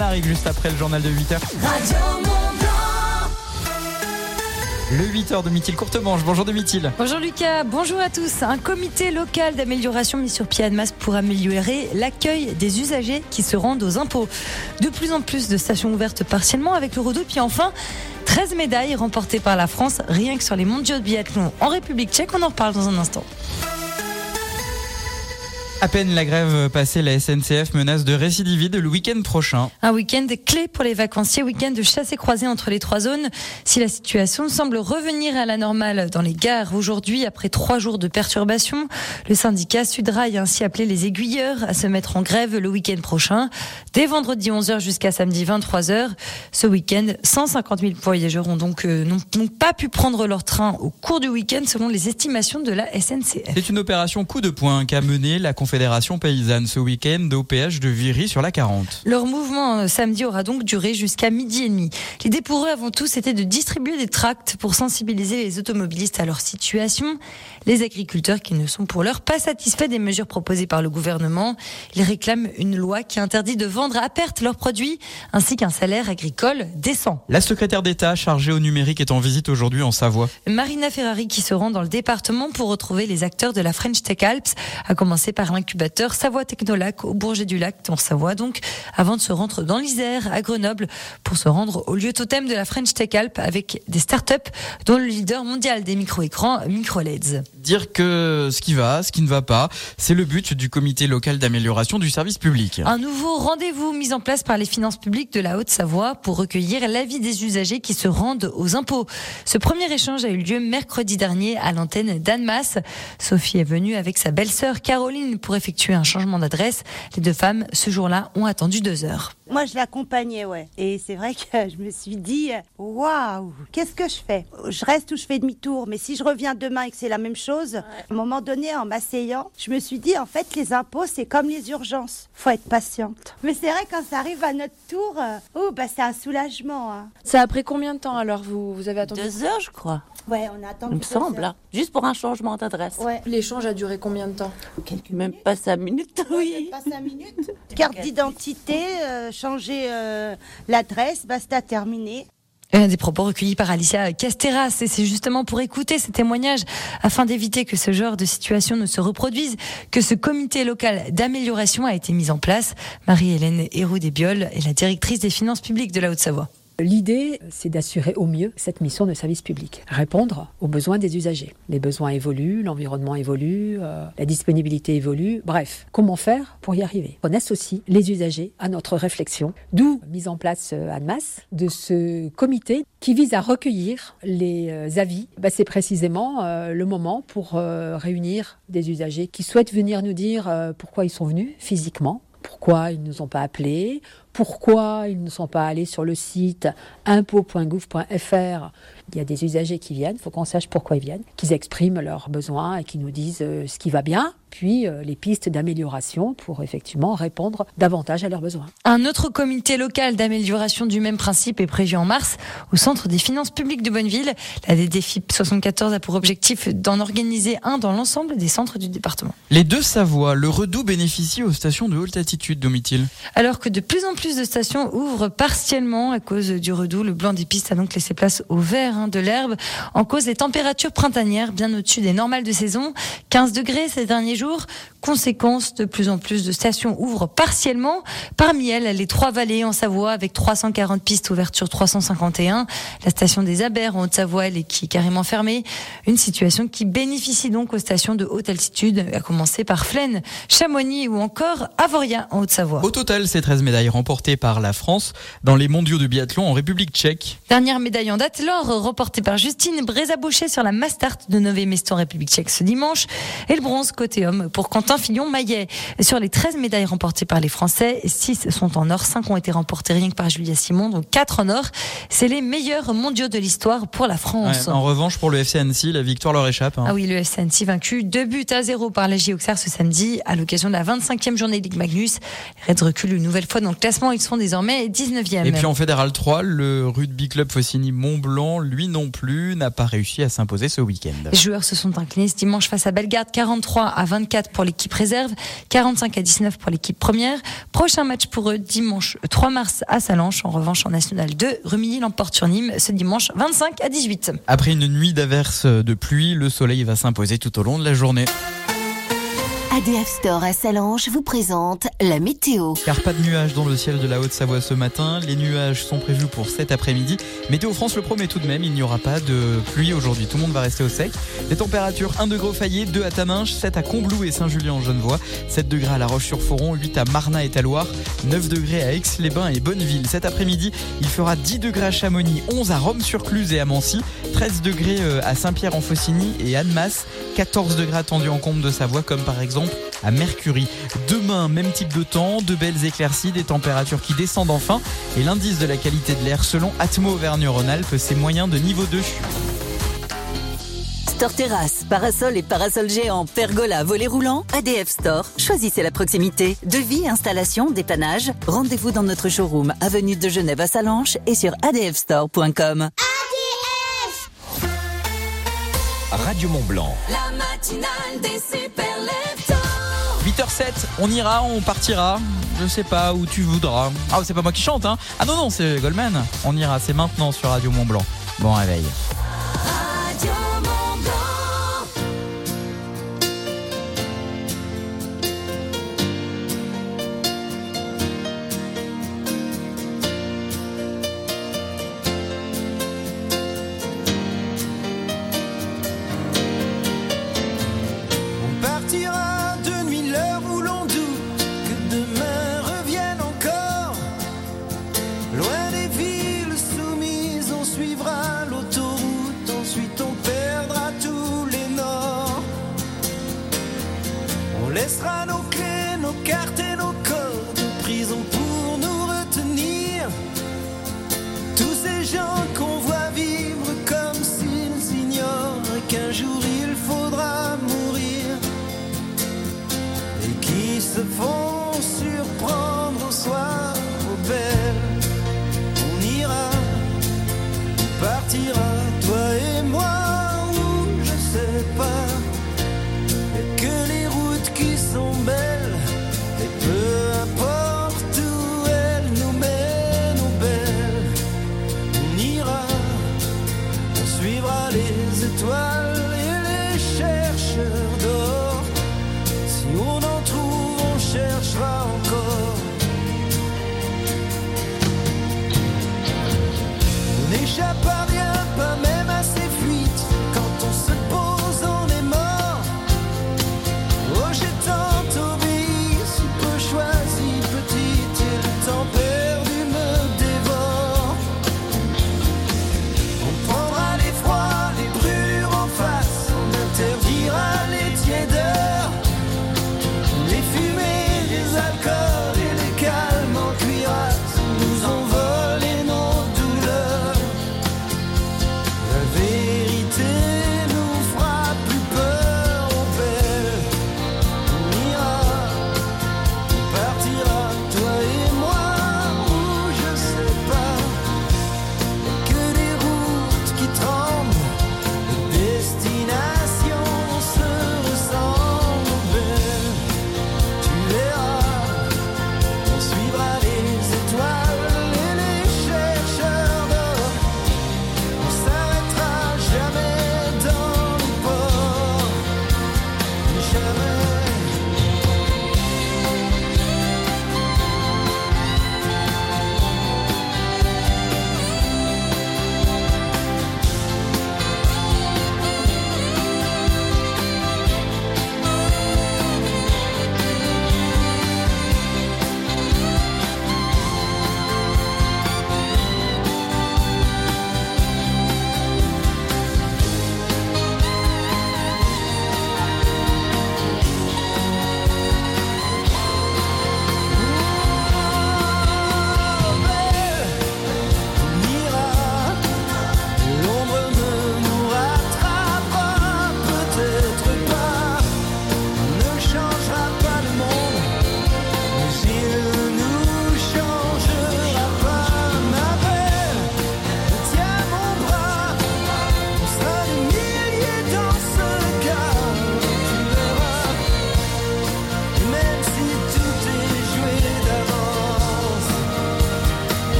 Arrive juste après le journal de 8h. Le 8h de Mithil Courtemanche. Bonjour de Mithil. Bonjour Lucas, bonjour à tous. Un comité local d'amélioration mis sur pied à Annemasse pour améliorer l'accueil des usagers qui se rendent aux impôts. De plus en plus de stations ouvertes partiellement avec le redout. Puis enfin, 13 médailles remportées par la France rien que sur les mondiaux de biathlon en République tchèque. On en reparle dans un instant. À peine la grève passée, la SNCF menace de récidivide le week-end prochain. Un week-end clé pour les vacanciers, week-end de chasse et croisée entre les trois zones. Si la situation semble revenir à la normale dans les gares aujourd'hui, après trois jours de perturbation, le syndicat Sudrail a ainsi appelé les aiguilleurs à se mettre en grève le week-end prochain, dès vendredi 11h jusqu'à samedi 23h. Ce week-end, 150 000 voyageurs ont donc euh, n'ont pas pu prendre leur train au cours du week-end selon les estimations de la SNCF. C'est une opération coup de poing qu'a menée la Fédération paysanne ce week-end au péage de Viry sur la 40. Leur mouvement euh, samedi aura donc duré jusqu'à midi et demi. L'idée pour eux avant tout c'était de distribuer des tracts pour sensibiliser les automobilistes à leur situation. Les agriculteurs qui ne sont pour l'heure pas satisfaits des mesures proposées par le gouvernement, ils réclament une loi qui interdit de vendre à perte leurs produits ainsi qu'un salaire agricole décent. La secrétaire d'État chargée au numérique est en visite aujourd'hui en Savoie. Marina Ferrari qui se rend dans le département pour retrouver les acteurs de la French Tech Alps, a commencé par incubateur Savoie Technolac au Bourget du Lac en Savoie donc avant de se rendre dans l'Isère à Grenoble pour se rendre au lieu totem de la French Tech Alp avec des startups dont le leader mondial des micro-écrans MicroLEDs. Dire que ce qui va, ce qui ne va pas, c'est le but du comité local d'amélioration du service public. Un nouveau rendez-vous mis en place par les finances publiques de la Haute-Savoie pour recueillir l'avis des usagers qui se rendent aux impôts. Ce premier échange a eu lieu mercredi dernier à l'antenne d'Annemasse. Sophie est venue avec sa belle-sœur Caroline pour effectuer un changement d'adresse. Les deux femmes, ce jour-là, ont attendu deux heures. Moi, je l'accompagnais, ouais. Et c'est vrai que je me suis dit, waouh, qu'est-ce que je fais? Je reste ou je fais demi-tour. Mais si je reviens demain et que c'est la même chose, à un moment donné, en m'asseyant, je me suis dit, en fait, les impôts, c'est comme les urgences. Faut être patiente. Mais c'est vrai, quand ça arrive à notre tour, euh, oh, bah, c'est un soulagement. Hein. Ça a pris combien de temps alors vous, vous avez attendu Deux heures, je crois. Ouais, on a attendu. Il me semble. Hein. Juste pour un changement d'adresse. Ouais. L'échange a duré combien de temps? Quelques Même pas cinq minutes. Oui. Pas cinq minutes. Carte d'identité, euh, changer euh, l'adresse, basta terminé. Un des propos recueillis par Alicia Casteras c'est justement pour écouter ces témoignages afin d'éviter que ce genre de situation ne se reproduise que ce comité local d'amélioration a été mis en place. Marie-Hélène Héroux Desbioles est la directrice des finances publiques de la Haute-Savoie. L'idée, c'est d'assurer au mieux cette mission de service public, répondre aux besoins des usagers. Les besoins évoluent, l'environnement évolue, euh, la disponibilité évolue, bref, comment faire pour y arriver? On associe les usagers à notre réflexion, d'où mise en place euh, à masse de ce comité qui vise à recueillir les euh, avis. Bah, c'est précisément euh, le moment pour euh, réunir des usagers qui souhaitent venir nous dire euh, pourquoi ils sont venus physiquement, pourquoi ils ne nous ont pas appelés, pourquoi ils ne sont pas allés sur le site impôt.gouv.fr. Il y a des usagers qui viennent, il faut qu'on sache pourquoi ils viennent, qu'ils expriment leurs besoins et qu'ils nous disent euh, ce qui va bien, puis euh, les pistes d'amélioration pour effectivement répondre davantage à leurs besoins. Un autre comité local d'amélioration du même principe est prévu en mars au Centre des finances publiques de Bonneville. La DDFIP 74 a pour objectif d'en organiser un dans l'ensemble des centres du département. Les deux Savoies, le redout bénéficie aux stations de haute altitude, Domitil. Alors que de plus en plus de stations ouvrent partiellement à cause du redout, le blanc des pistes a donc laissé place au vert hein, de l'herbe. En cause des températures printanières bien au-dessus des normales de saison, 15 degrés ces derniers jours. Conséquence, de plus en plus de stations ouvrent partiellement. Parmi elles, les trois vallées en Savoie avec 340 pistes ouvertes sur 351. La station des Abers en Haute-Savoie, elle est qui est carrément fermée. Une situation qui bénéficie donc aux stations de haute altitude, à commencer par Flaine, Chamonix ou encore Avoria en Haute-Savoie. Au total, ces 13 médailles remportées par la France dans les mondiaux de biathlon en République tchèque. Dernière médaille en date, l'or remporté par Justine Brézaboucher sur la Mastart de Nové Mesto en République tchèque ce dimanche. Et le bronze côté homme pour Quentin Fillon-Maillet. Sur les 13 médailles remportées par les Français, 6 sont en or, 5 ont été remportées rien que par Julia Simon, donc 4 en or. C'est les meilleurs mondiaux de l'histoire pour la France. Ouais, en revanche, pour le FC Annecy, la victoire leur échappe. hein. Ah oui, le FC Annecy vaincu 2 buts à 0 par la Auxerre ce samedi à l'occasion de la 25e journée de Ligue Magnus. Les Reds reculent une nouvelle fois dans le classement, ils sont désormais 19e. Et puis en Fédéral 3, le rugby club Faucigny Mont-Blanc, lui non plus, n'a pas réussi à s'imposer ce week-end. Les joueurs se sont inclinés ce dimanche face à Bellegarde 43 à 24 pour l'équipe l'équipe réserve, 45 à 19 pour l'équipe première. Prochain match pour eux dimanche 3 mars à Salanches. En revanche, en National 2, Rumilly l'emporte sur Nîmes ce dimanche 25 à 18. Après une nuit d'averses de pluie, le soleil va s'imposer tout au long de la journée. ADF Store à Salange vous présente la météo. Car pas de nuages dans le ciel de la Haute-Savoie ce matin. Les nuages sont prévus pour cet après-midi. Météo France le promet tout de même, il n'y aura pas de pluie aujourd'hui. Tout le monde va rester au sec. Les températures 1 degré au Fayet, 2 à Taninges, 7 à Combloux et Saint-Julien en Genevois, 7 degrés à La Roche-sur-Foron, 8 à Marna et Taloir, 9 degrés à Aix-les-Bains et Bonneville. Cet après-midi, il fera 10 degrés à Chamonix, 11 à Rome-sur-Cluse et à Mancy, 13 degrés euh, à Saint-Pierre-en-Faucigny et Annemasse, 14 degrés attendus en Combe de Savoie comme par exemple à Mercury. Demain, même type de temps, de belles éclaircies, des températures qui descendent enfin et l'indice de la qualité de l'air selon Atmo Auvergne-Rhône-Alpes, c'est moyen de niveau 2. Store terrasse, parasol et parasol géant, pergola, volet roulant, ADF Store. Choisissez la proximité. Devis, installation, dépannage. Rendez-vous dans notre showroom, avenue de Genève à Salanches et sur adfstore.com. Radio Mont Blanc. La matinale des super 8h07, on ira, on partira. Je sais pas où tu voudras. Ah, c'est pas moi qui chante, hein. Ah non, non, c'est Goldman. On ira, c'est maintenant sur Radio Mont Blanc. Bon réveil. On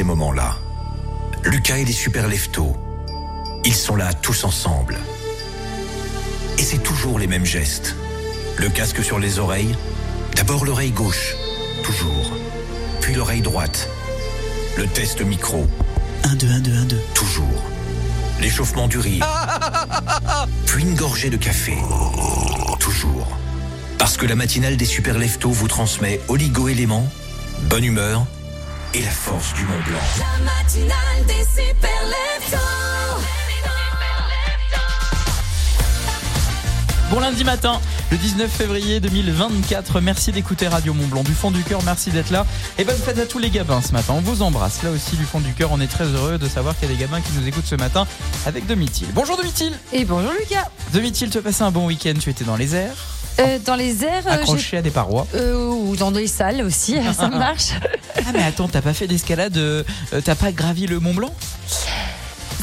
ces moments-là. Lucas et les super leftos. Ils sont là tous ensemble. Et c'est toujours les mêmes gestes. Le casque sur les oreilles. D'abord l'oreille gauche. Toujours. Puis l'oreille droite. Le test micro. 1, 2, 1, 2, 1, 2. Toujours. L'échauffement du rire. Puis une gorgée de café. Toujours. Parce que la matinale des super leftos vous transmet oligo-éléments, bonne humeur et la force du Mont Blanc. La matinale des super Bon lundi matin, le 19 février 2024. Merci d'écouter Radio Mont Blanc. Du fond du cœur, merci d'être là. Et bonne fête à tous les gabins ce matin. On vous embrasse. Là aussi, du fond du cœur, on est très heureux de savoir qu'il y a des gamins qui nous écoutent ce matin avec Domitil. Bonjour Domitil. Et bonjour Lucas. Domitil, tu as passé un bon week-end. Tu étais dans les airs, Euh, dans les airs, euh, accroché à des parois. euh, ou dans des salles aussi, ça marche. Ah mais attends, t'as pas fait d'escalade, euh, t'as pas gravi le Mont Blanc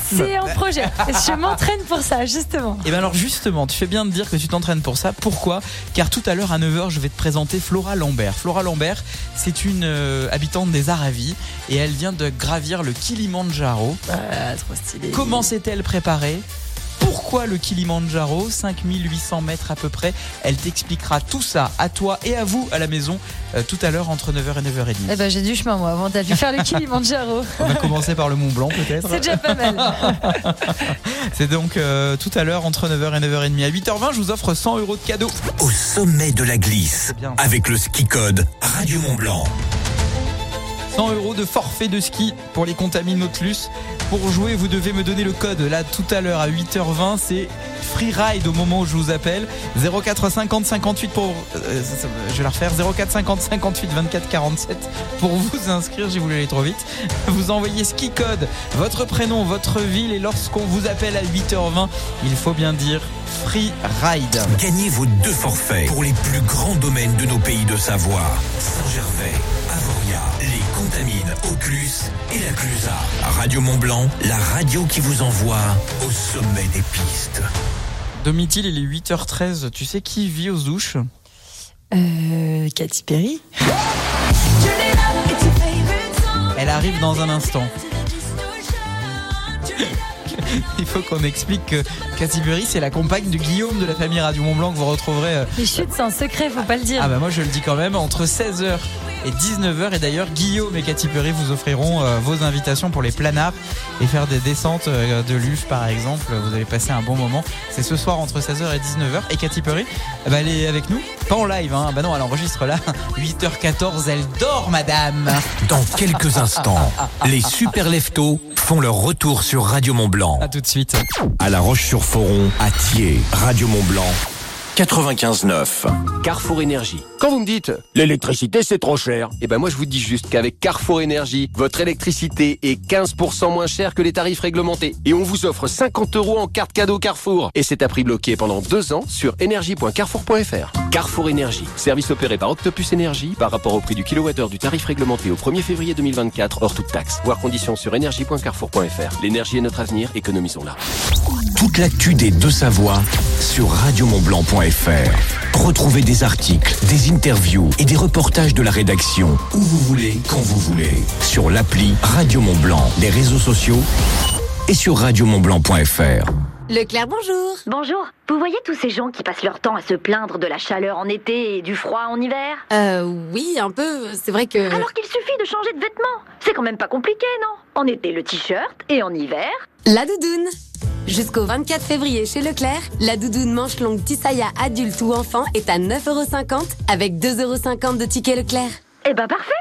C'est un projet. Je m'entraîne pour ça, justement. Et bien alors justement, tu fais bien de dire que tu t'entraînes pour ça. Pourquoi? Car tout à l'heure à 9h, je vais te présenter Flora Lambert. Flora Lambert, c'est une euh, habitante des Aravis et elle vient de gravir le Kilimandjaro. Ah, trop stylé. Comment s'est-elle préparée? Pourquoi le Kilimandjaro 5800 mètres à peu près? Elle t'expliquera tout ça à toi et à vous à la maison euh, tout à l'heure entre 9h et 9h30. Eh ben, j'ai du chemin, moi, avant d'aller faire le Kilimandjaro. On va commencer par le Mont Blanc peut-être. C'est déjà pas mal. C'est donc euh, tout à l'heure entre 9h et 9h30. À 8h20, je vous offre 100 euros de cadeaux. Au sommet de la glisse, bien. avec le ski code Radio Mont Blanc. 100 euros de forfait de ski pour les contamines Nautilus. Pour jouer, vous devez me donner le code. Là, tout à l'heure, à 8h20, c'est Freeride au moment où je vous appelle. 04 50 58 pour... euh, je vais la refaire. 04 50 58 24 47 pour vous inscrire. J'ai voulu aller trop vite. Vous envoyez ski code, votre prénom, votre ville et lorsqu'on vous appelle à 8h20, il faut bien dire Freeride. Gagnez vos deux forfaits pour les plus grands domaines de nos pays de Savoie. Saint-Gervais, Avoria, les Contamines, Auclus et la Clusa. Radio Mont Blanc, la radio qui vous envoie au sommet des pistes. Domitil, il est 8h13. Tu sais qui vit aux douches? Euh, Katy Perry. Elle arrive dans un instant. Il faut qu'on explique que Cathy Berry, c'est la compagne de Guillaume de la famille Radio Mont Blanc que vous retrouverez. euh, Les chutes, c'est un secret, faut pas le dire. Ah bah moi je le dis quand même entre 16h et 19h et d'ailleurs Guillaume et Cathy Perry vous offriront euh, vos invitations pour les planards et faire des descentes euh, de l'UF par exemple. Vous allez passer un bon moment. C'est ce soir entre 16h et 19h et Cathy Perry, eh bah, elle est avec nous, pas en live. Hein. Bah non, elle enregistre là 8h14. Elle dort, madame. Dans quelques instants, les super leftos font leur retour sur Radio Mont Blanc. À tout de suite. À La Roche-sur-Foron, à Thiers, Radio Mont Blanc, 95.9. Carrefour Énergie. Quand vous me dites l'électricité c'est trop cher, eh ben moi je vous dis juste qu'avec Carrefour Énergie, votre électricité est 15% moins chère que les tarifs réglementés. Et on vous offre 50 euros en carte cadeau Carrefour. Et c'est à prix bloqué pendant deux ans sur énergie.carrefour.fr. Carrefour Énergie. Service opéré par Octopus Énergie par rapport au prix du kilowattheure du tarif réglementé au 1er février 2024 hors toute taxe. Voir conditions sur énergie.carrefour.fr. L'énergie est notre avenir, économisons-la. Toute l'actu des Deux-Savoies sur radiomontblanc.fr. Retrouvez des articles, des interviews et des reportages de la rédaction où vous voulez, quand vous voulez. Sur l'appli Radio Mont Blanc, les réseaux sociaux et sur radiomontblanc.fr. Leclerc, bonjour. Bonjour. Vous voyez tous ces gens qui passent leur temps à se plaindre de la chaleur en été et du froid en hiver? Euh, oui, un peu. C'est vrai que. Alors qu'il suffit de changer de vêtements. C'est quand même pas compliqué, non? En été, le t-shirt et en hiver. La doudoune. Jusqu'au 24 février chez Leclerc, la doudoune manche longue Tisaya adulte ou enfant est à 9,50€ avec 2,50€ de ticket Leclerc. Eh ben parfait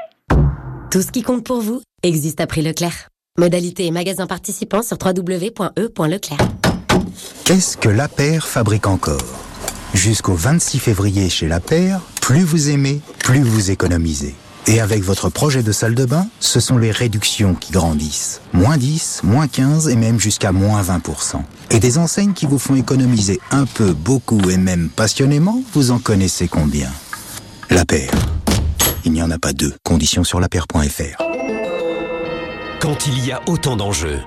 Tout ce qui compte pour vous existe à prix Leclerc. Modalité et magasin participants sur www.e.leclerc. Qu'est-ce que La Paire fabrique encore? Jusqu'au 26 février chez La Paire, plus vous aimez, plus vous économisez. Et avec votre projet de salle de bain, ce sont les réductions qui grandissent. Moins 10, moins 15 et même jusqu'à moins 20%. Et des enseignes qui vous font économiser un peu, beaucoup et même passionnément, vous en connaissez combien? La Paire. Il n'y en a pas deux. Conditions sur lapaire.fr. Quand il y a autant d'enjeux,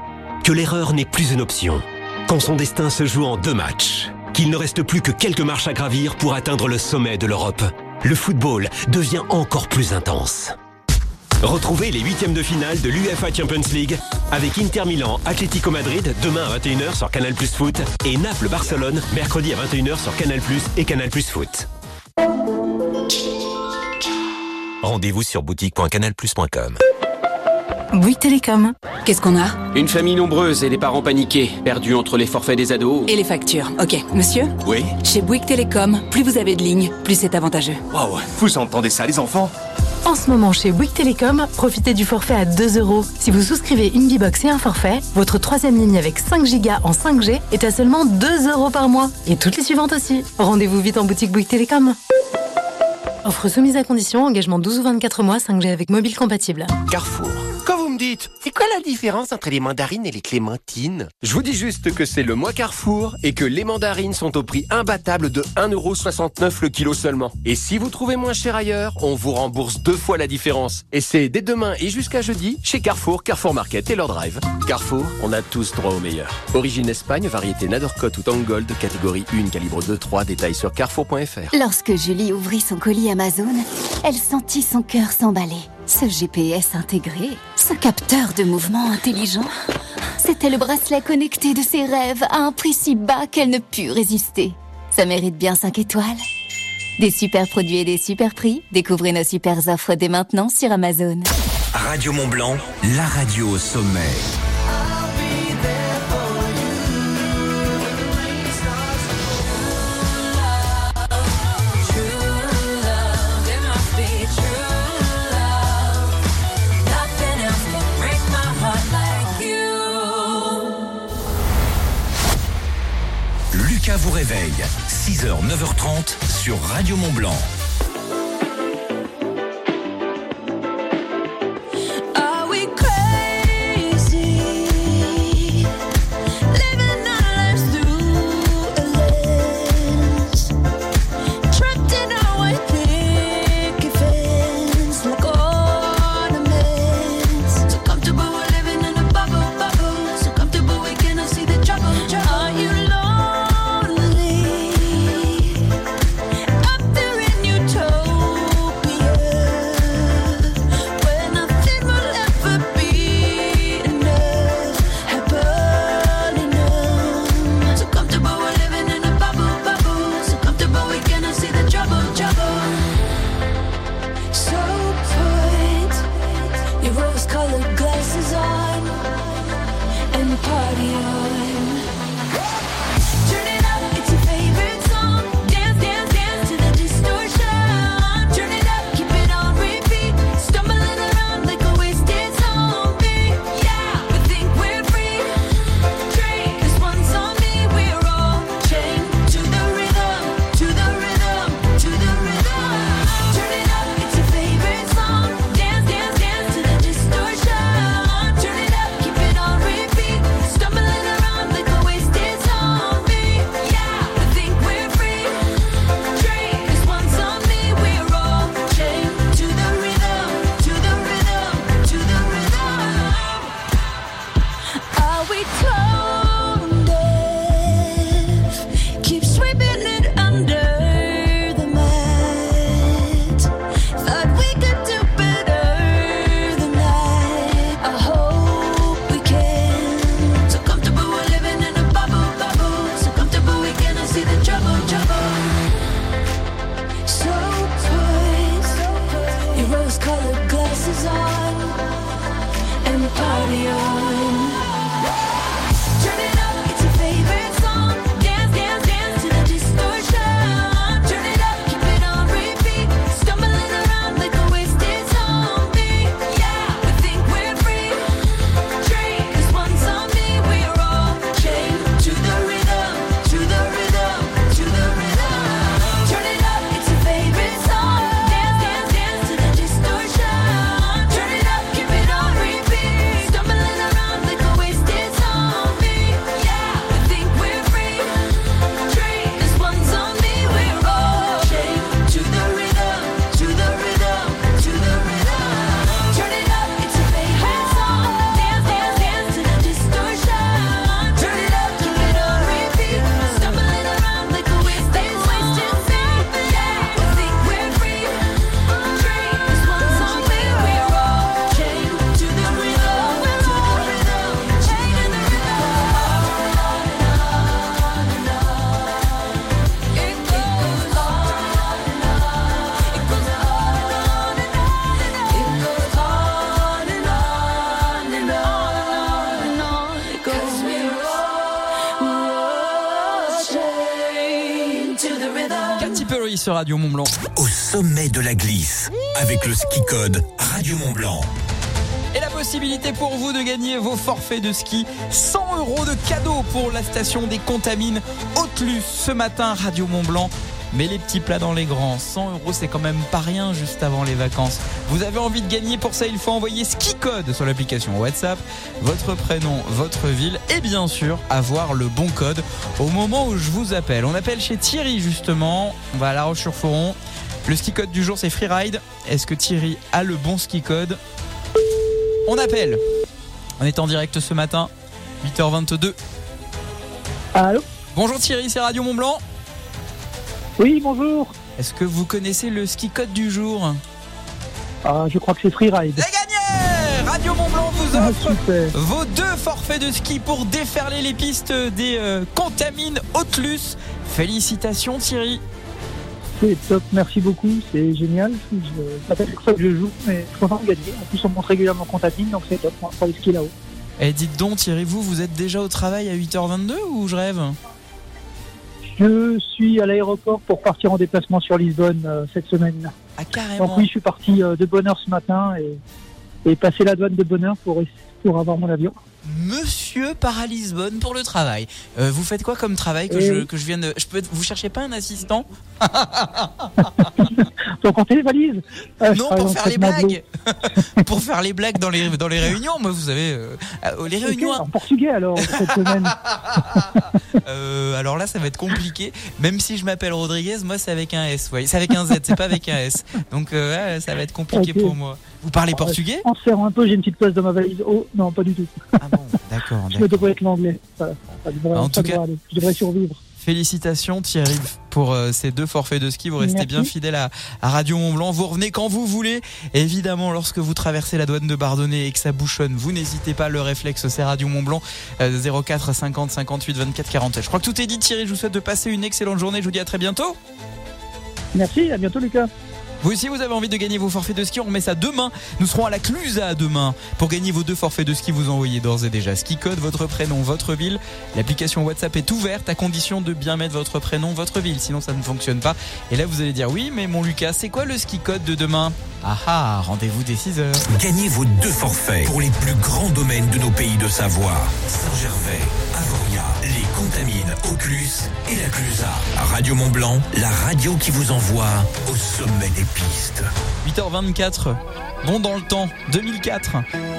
que l'erreur n'est plus une option, quand son destin se joue en deux matchs, qu'il ne reste plus que quelques marches à gravir pour atteindre le sommet de l'Europe, le football devient encore plus intense. Retrouvez les huitièmes de finale de l'UEFA Champions League avec Inter Milan, Atlético Madrid demain à 21h sur Canal Plus Foot et Naples Barcelone mercredi à 21h sur Canal Plus et Canal Plus Foot. Rendez-vous sur boutique.canalplus.com. Bouygues Télécom. Qu'est-ce qu'on a? Une famille nombreuse et des parents paniqués, perdus entre les forfaits des ados. Et les factures. Ok, monsieur? Oui Chez Bouygues Télécom, plus vous avez de lignes, plus c'est avantageux. Waouh, vous entendez ça les enfants? En ce moment, chez Bouygues Télécom, profitez du forfait à 2 euros. Si vous souscrivez une Bibox et un forfait, votre troisième ligne avec 5 gigas en 5G est à seulement 2 euros par mois. Et toutes les suivantes aussi. Rendez-vous vite en boutique Bouygues Télécom. Offre soumise à condition, engagement 12 ou 24 mois, 5G avec mobile compatible. Carrefour. Dites, c'est quoi la différence entre les mandarines et les clémentines? Je vous dis juste que c'est le mois Carrefour et que les mandarines sont au prix imbattable de 1,69€ le kilo seulement. Et si vous trouvez moins cher ailleurs, on vous rembourse deux fois la différence. Et c'est dès demain et jusqu'à jeudi chez Carrefour, Carrefour Market et leur drive. Carrefour, on a tous droit au meilleur. Origine Espagne, variété Nadorcot ou Tangold, catégorie 1, calibre 2-3, détails sur carrefour.fr. Lorsque Julie ouvrit son colis Amazon, elle sentit son cœur s'emballer. Ce GPS intégré, ce capteur de mouvement intelligent, c'était le bracelet connecté de ses rêves à un prix si bas qu'elle ne put résister. Ça mérite bien 5 étoiles. Des super produits et des super prix, découvrez nos super offres dès maintenant sur Amazon. Radio Mont Blanc, la radio au sommet. Vous réveille, 6h, 9h30 sur Radio Mont Blanc. Sur Radio Mont Blanc. Au sommet de la glisse, avec le ski code Radio Mont Blanc. Et la possibilité pour vous de gagner vos forfaits de ski. 100 euros de cadeaux pour la station des Contamines Haute-Luce ce matin, Radio Mont Blanc. Mais les petits plats dans les grands, 100 euros c'est quand même pas rien juste avant les vacances. Vous avez envie de gagner pour ça, il faut envoyer ski code sur l'application WhatsApp, votre prénom, votre ville et bien sûr avoir le bon code au moment où je vous appelle. On appelle chez Thierry justement, on va à La Roche-sur-Foron. Le ski code du jour c'est Freeride. Est-ce que Thierry a le bon ski code? On appelle. On est en direct ce matin, 8h22. Allô? Bonjour Thierry, c'est Radio Mont Blanc. Oui, bonjour. Est-ce que vous connaissez le ski code du jour Ah, je crois que c'est Freeride. gagné Radio Mont Blanc vous Ah, offre vos deux forfaits de ski pour déferler les pistes des euh, Contamines Haute-Luce. Félicitations Thierry. C'est top, merci beaucoup, c'est génial. Je- Ça fait fois que je joue, mais je suis content de gagner. En plus, on monte régulièrement Contatine, donc c'est top. On va faire les skis là-haut. Et dites donc Thierry, vous, vous êtes déjà au travail à 8h22 ou je rêve? Je suis à l'aéroport pour partir en déplacement sur Lisbonne euh, cette semaine. Ah carrément. Donc oui, je suis parti euh, de bonne heure ce matin et, et passer la douane de bonne heure pour, pour avoir mon avion. Monsieur part à Lisbonne pour le travail. Euh, vous faites quoi comme travail que, Eh je, que je vienne de... Je peux, vous cherchez pas un assistant Donc compter les valises Euh, Non, travaille pour faire les blagues. pour faire les blagues dans les, dans les réunions. Moi, vous savez, euh, les réunions. en portugais alors cette semaine. Euh, alors là, ça va être compliqué. Même si je m'appelle Rodriguez, moi, c'est avec un S. Ouais, c'est avec un Z, c'est pas avec un S. Donc, euh, ouais, ça va être compliqué pour moi. Vous parlez portugais En serrant un peu, j'ai une petite place dans ma valise. Oh, non, pas du tout. D'accord. Je me devrais être l'anglais. Ça, ça devrait, En tout cas-. Je devrais survivre. Félicitations Thierry pour euh, ces deux forfaits de ski. Vous restez Merci. bien fidèle à, à Radio Mont Blanc. Vous revenez quand vous voulez. Et évidemment, lorsque vous traversez la douane de Bardonnay et que ça bouchonne, vous n'hésitez pas. Le réflexe, c'est Radio Mont Blanc euh, 04 50 58 24 47. Je crois que tout est dit Thierry. Je vous souhaite de passer une excellente journée. Je vous dis à très bientôt. Merci, à bientôt Lucas. Vous aussi, vous avez envie de gagner vos forfaits de ski, on remet ça demain. Nous serons à la Clusa demain. Pour gagner vos deux forfaits de ski, vous envoyez d'ores et déjà ski code, votre prénom, votre ville. L'application WhatsApp est ouverte à condition de bien mettre votre prénom, votre ville. Sinon, ça ne fonctionne pas. Et là, vous allez dire oui, mais mon Lucas, c'est quoi le ski code de demain? Ah ah, rendez-vous dès 6 heures. Gagnez vos deux forfaits pour les plus grands domaines de nos pays de Savoie. Saint-Gervais, Avoria, les Contamines, Haute-Luce et la Clusa. Radio Mont Blanc, la radio qui vous envoie au sommet des pistes. 8h24, bon dans le temps, 2004.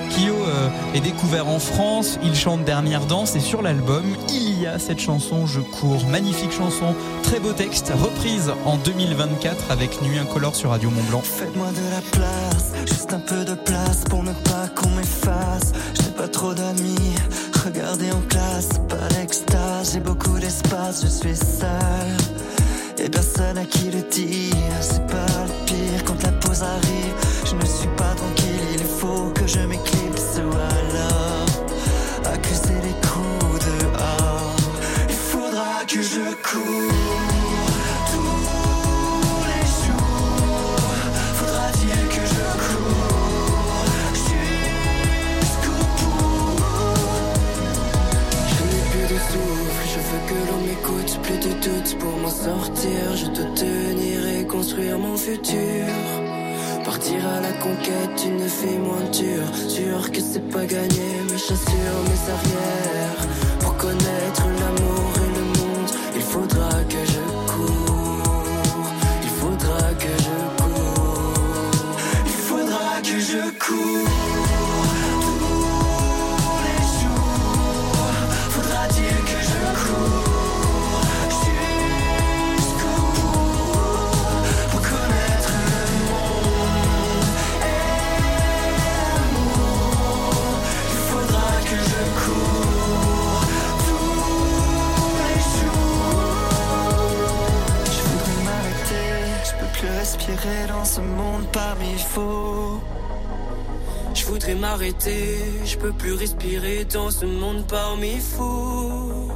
Kyo euh, est découvert en France, il chante Dernière Danse et sur l'album, il y a cette chanson Je cours. Magnifique chanson, très beau texte, reprise en 2024 avec Nuit Incolore sur Radio Mont Blanc. Faites-moi de la place, juste un peu de place pour ne pas qu'on m'efface. J'ai pas trop d'amis, regardez en classe, pas l'extase, j'ai beaucoup d'espace, je suis seul. Et personne à qui le dire, c'est pas sortir. Je dois tenir et construire mon futur. Partir à la conquête, une fille moins dure. Sûr que c'est pas gagné, mais chassure mes arrières. Pour connaître l'amour et le monde, il faudra que je cours. Il faudra que je cours. Il faudra que je cours respirer dans ce monde parmi faux. Je voudrais m'arrêter, je peux plus respirer dans ce monde parmi fous.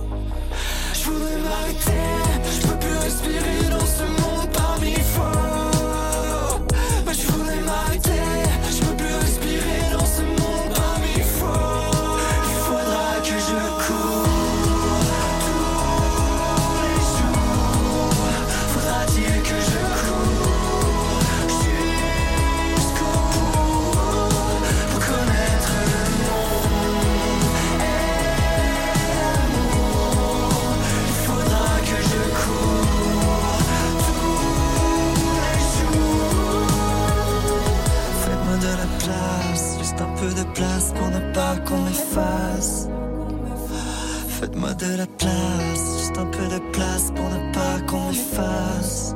Je voudrais m'arrêter, je peux plus respirer dans ce monde parmi faux. Place, juste un peu de place pour ne pas qu'on efface.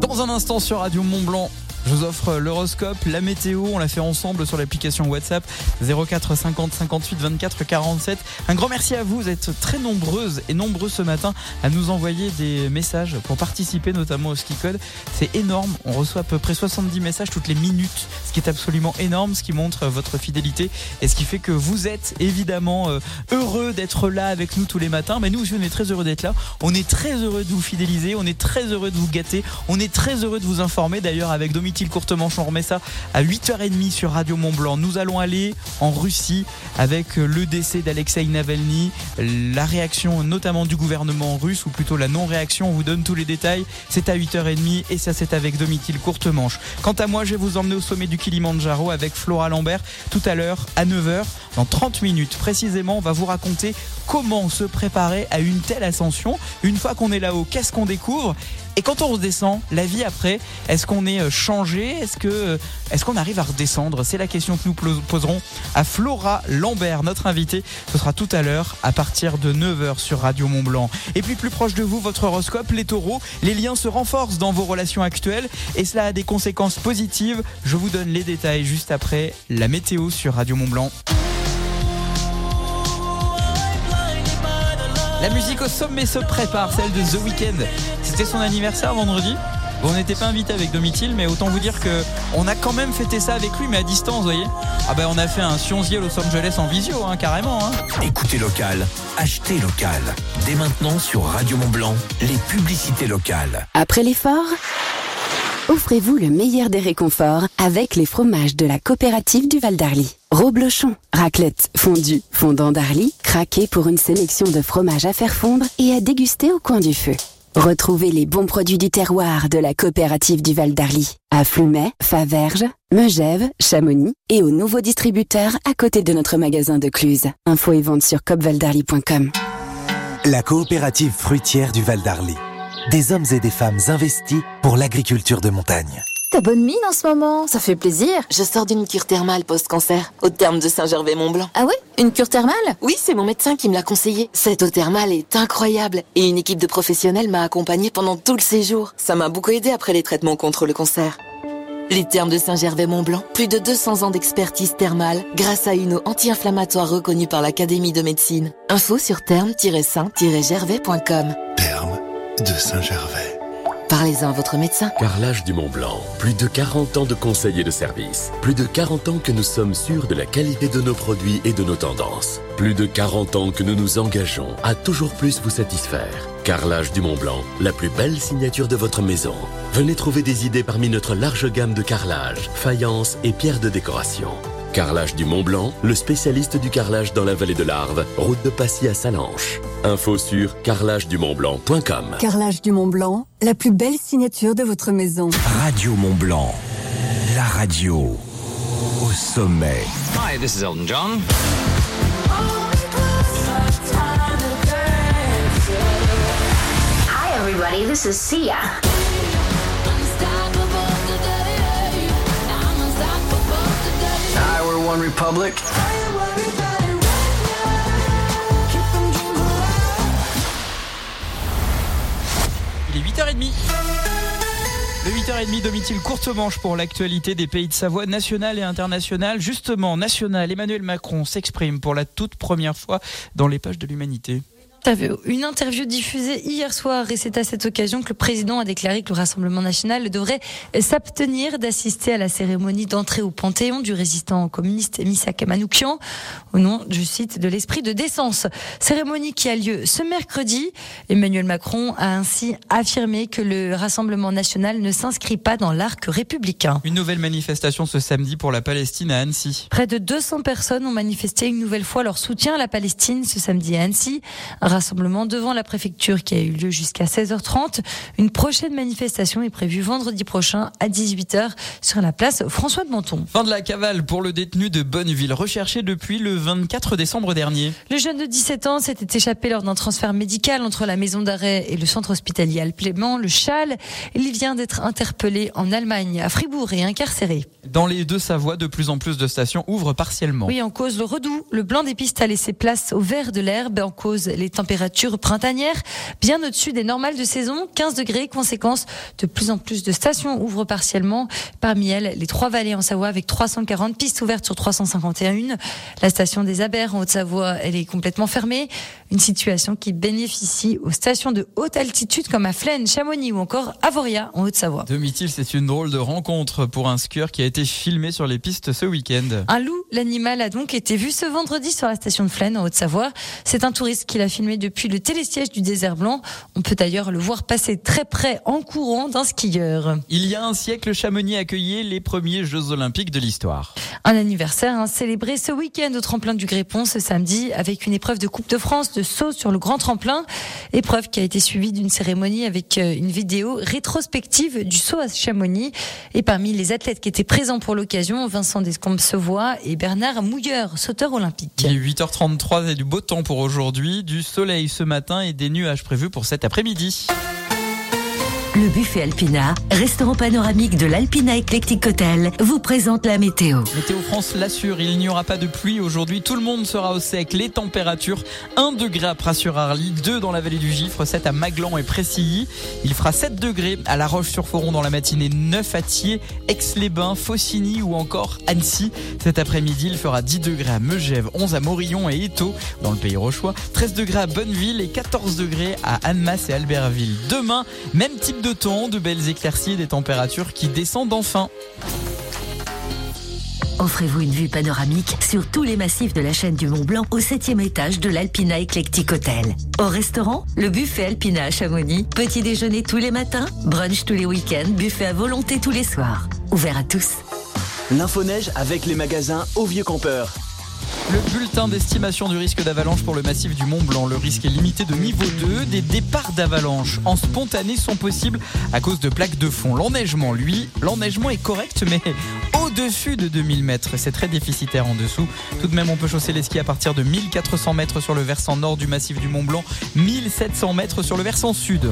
Dans un instant sur Radio Mont Blanc. Je vous offre l'horoscope, la météo, on l'a fait ensemble sur l'application WhatsApp 04 50 58 24 47. Un grand merci à vous, vous êtes très nombreuses et nombreux ce matin à nous envoyer des messages pour participer notamment au ski code. C'est énorme, on reçoit à peu près 70 messages toutes les minutes, ce qui est absolument énorme, ce qui montre votre fidélité et ce qui fait que vous êtes évidemment euh, heureux d'être là avec nous tous les matins. Mais nous aussi on est très heureux d'être là, on est très heureux de vous fidéliser, on est très heureux de vous gâter, on est très heureux de vous informer d'ailleurs avec Domitil Courtemanche, on remet ça à 8h30 sur Radio Mont Blanc. Nous allons aller en Russie avec le décès d'Alexei Navalny, la réaction notamment du gouvernement russe, ou plutôt la non-réaction. On vous donne tous les détails. C'est à 8h30 et ça c'est avec Domitil Courtemanche. Quant à moi, je vais vous emmener au sommet du Kilimandjaro avec Flora Lambert tout à l'heure à 9h. Dans 30 minutes précisément, on va vous raconter comment se préparer à une telle ascension. Une fois qu'on est là-haut, qu'est-ce qu'on découvre? Et quand on redescend, la vie après, est-ce qu'on est euh, changé? Euh, est-ce qu'on arrive à redescendre? C'est la question que nous poserons à Flora Lambert, notre invitée. Ce sera tout à l'heure à partir de 9h sur Radio Mont Blanc. Et puis plus proche de vous, votre horoscope, les taureaux, les liens se renforcent dans vos relations actuelles et cela a des conséquences positives. Je vous donne les détails juste après la météo sur Radio Mont La musique au sommet se prépare, celle de The Weeknd. C'était son anniversaire vendredi. Bon, on n'était pas invité avec Domitil, mais autant vous dire que on a quand même fêté ça avec lui, mais à distance, vous voyez. Ah ben, on a fait un Sionzier Los Angeles en visio, hein, carrément. Hein. Écoutez local, achetez local. Dès maintenant sur Radio Mont Blanc, les publicités locales. Après l'effort, offrez-vous le meilleur des réconforts avec les fromages de la coopérative du Val d'Arly. Roblochon, raclette, fondue, fondant d'Arly, craqué pour une sélection de fromages à faire fondre et à déguster au coin du feu. Retrouvez les bons produits du terroir de la coopérative du Val d'Arly à Flumet, Faverges, Megève, Chamonix et aux nouveaux distributeurs à côté de notre magasin de Cluse. Info et vente sur copvaldarly.com. La coopérative fruitière du Val d'Arly. Des hommes et des femmes investis pour l'agriculture de montagne. T'as bonne mine en ce moment, ça fait plaisir. Je sors d'une cure thermale post-cancer, au terme de Saint-Gervais-Mont-Blanc. Ah ouais? Une cure thermale? Oui, c'est mon médecin qui me l'a conseillé. Cette eau thermale est incroyable et une équipe de professionnels m'a accompagnée pendant tout le séjour. Ça m'a beaucoup aidé après les traitements contre le cancer. Les termes de Saint-Gervais-Mont-Blanc, plus de 200 ans d'expertise thermale grâce à une eau anti-inflammatoire reconnue par l'Académie de médecine. Info sur terme-saint-gervais.com. Terme de Saint-Gervais. Parlez-en à votre médecin. Carrelage du Mont Blanc. Plus de 40 ans de conseils et de services. Plus de 40 ans que nous sommes sûrs de la qualité de nos produits et de nos tendances. Plus de 40 ans que nous nous engageons à toujours plus vous satisfaire. Carrelage du Mont Blanc, la plus belle signature de votre maison. Venez trouver des idées parmi notre large gamme de carrelage, faïence et pierres de décoration. Carrelage du Mont Blanc, le spécialiste du carrelage dans la vallée de l'Arve, route de Passy à Salanches. Info sur carrelagedumontblanc.com. Carrelage du Mont Blanc, la plus belle signature de votre maison. Radio Mont Blanc, la radio au sommet. Hi, this is Elton John. Hi, everybody. This is Sia. One Republic. Il est 8h30. Le 8h30, Domitil courte manche pour l'actualité des pays de Savoie, nationale et internationale. Justement, national, Emmanuel Macron s'exprime pour la toute première fois dans les pages de l'humanité. Une interview diffusée hier soir et c'est à cette occasion que le président a déclaré que le Rassemblement national devrait s'abstenir d'assister à la cérémonie d'entrée au Panthéon du résistant communiste Missak Manoukian au nom, je cite, de l'esprit de décence. Cérémonie qui a lieu ce mercredi. Emmanuel Macron a ainsi affirmé que le Rassemblement national ne s'inscrit pas dans l'arc républicain. Une nouvelle manifestation ce samedi pour la Palestine à Annecy. Près de 200 personnes ont manifesté une nouvelle fois leur soutien à la Palestine ce samedi à Annecy. Un rassemblement devant la préfecture qui a eu lieu jusqu'à 16h30. Une prochaine manifestation est prévue vendredi prochain à 18h sur la place François de Menton. Fin de la cavale pour le détenu de Bonneville, recherché depuis le 24 décembre dernier. Le jeune de 17 ans s'était échappé lors d'un transfert médical entre la maison d'arrêt et le centre hospitalier Alplément, le Châle. Il vient d'être interpellé en Allemagne, à Fribourg et incarcéré. Dans les deux Savoies, de plus en plus de stations ouvrent partiellement. Oui, en cause le redout. Le blanc des pistes a laissé place au vert de l'herbe. En cause les température printanière, bien au-dessus des normales de saison, 15 degrés. Conséquence, de plus en plus de stations ouvrent partiellement. Parmi elles, les trois vallées en Savoie avec 340 pistes ouvertes sur 351. La station des Abers en Haute-Savoie, elle est complètement fermée. Une situation qui bénéficie aux stations de haute altitude comme à Flaine, Chamonix ou encore Avoria en Haute-Savoie. Domitil, c'est une drôle de rencontre pour un skieur qui a été filmé sur les pistes ce week-end. Un loup, l'animal, a donc été vu ce vendredi sur la station de Flaine en Haute-Savoie. C'est un touriste qui l'a filmé depuis le télésiège du désert blanc. On peut d'ailleurs le voir passer très près en courant d'un skieur. Il y a un siècle, Chamonix accueillait les premiers Jeux Olympiques de l'histoire. Un anniversaire hein, célébré ce week-end au tremplin du Grépon ce samedi avec une épreuve de Coupe de France de saut sur le grand tremplin. Épreuve qui a été suivie d'une cérémonie avec euh, une vidéo rétrospective du saut à Chamonix. Et parmi les athlètes qui étaient présents pour l'occasion, Vincent Descombes-Sevois et Bernard Mouilleur, sauteur olympique. Il est 8h33 et du beau temps pour aujourd'hui, du soleil ce matin et des nuages prévus pour cet après-midi. Le buffet Alpina, restaurant panoramique de l'Alpina Eclectic Hotel, vous présente la météo. Météo France l'assure, il n'y aura pas de pluie aujourd'hui. Tout le monde sera au sec. Les températures 1 degré à Pras-sur-Arly, 2 dans la vallée du Gifre, 7 à Maglan et Pressilly. Il fera 7 degrés à La Roche-sur-Foron dans la matinée, 9 à Thiers, Aix-les-Bains, Faucigny ou encore Annecy. Cet après-midi, il fera 10 degrés à Megève, 11 à Morillon et Étaux dans le pays rochois, 13 degrés à Bonneville et 14 degrés à Annemasse et Albertville. Demain, même type de temps, de belles éclaircies et des températures qui descendent enfin. Offrez-vous une vue panoramique sur tous les massifs de la chaîne du Mont Blanc au septième étage de l'Alpina Eclectic Hotel. Au restaurant, le buffet Alpina à Chamonix. Petit déjeuner tous les matins, brunch tous les week-ends, buffet à volonté tous les soirs. Ouvert à tous. L'info-neige avec les magasins au Vieux Campeur. Le bulletin d'estimation du risque d'avalanche pour le massif du Mont Blanc. Le risque est limité de niveau 2. Des départs d'avalanche en spontané sont possibles à cause de plaques de fond. L'enneigement, lui, l'enneigement est correct, mais au-dessus de 2000 mètres. C'est très déficitaire en dessous. Tout de même, on peut chausser les skis à partir de 1400 mètres sur le versant nord du massif du Mont Blanc, 1700 mètres sur le versant sud.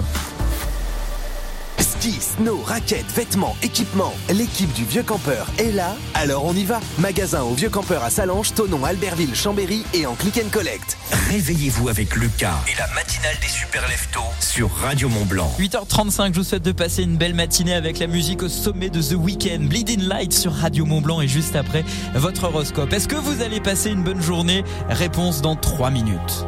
Ski, snow, raquettes, vêtements, équipements. L'équipe du Vieux Campeur est là, alors on y va. Magasin au Vieux Campeur à Salange, Tonon, Albertville, Chambéry et en click and collect. Réveillez-vous avec Lucas et la matinale des super leftos sur Radio Mont Blanc. 8h35, je vous souhaite de passer une belle matinée avec la musique au sommet de The Weeknd, Bleeding Light sur Radio Mont Blanc et juste après votre horoscope. Est-ce que vous allez passer une bonne journée? Réponse dans 3 minutes.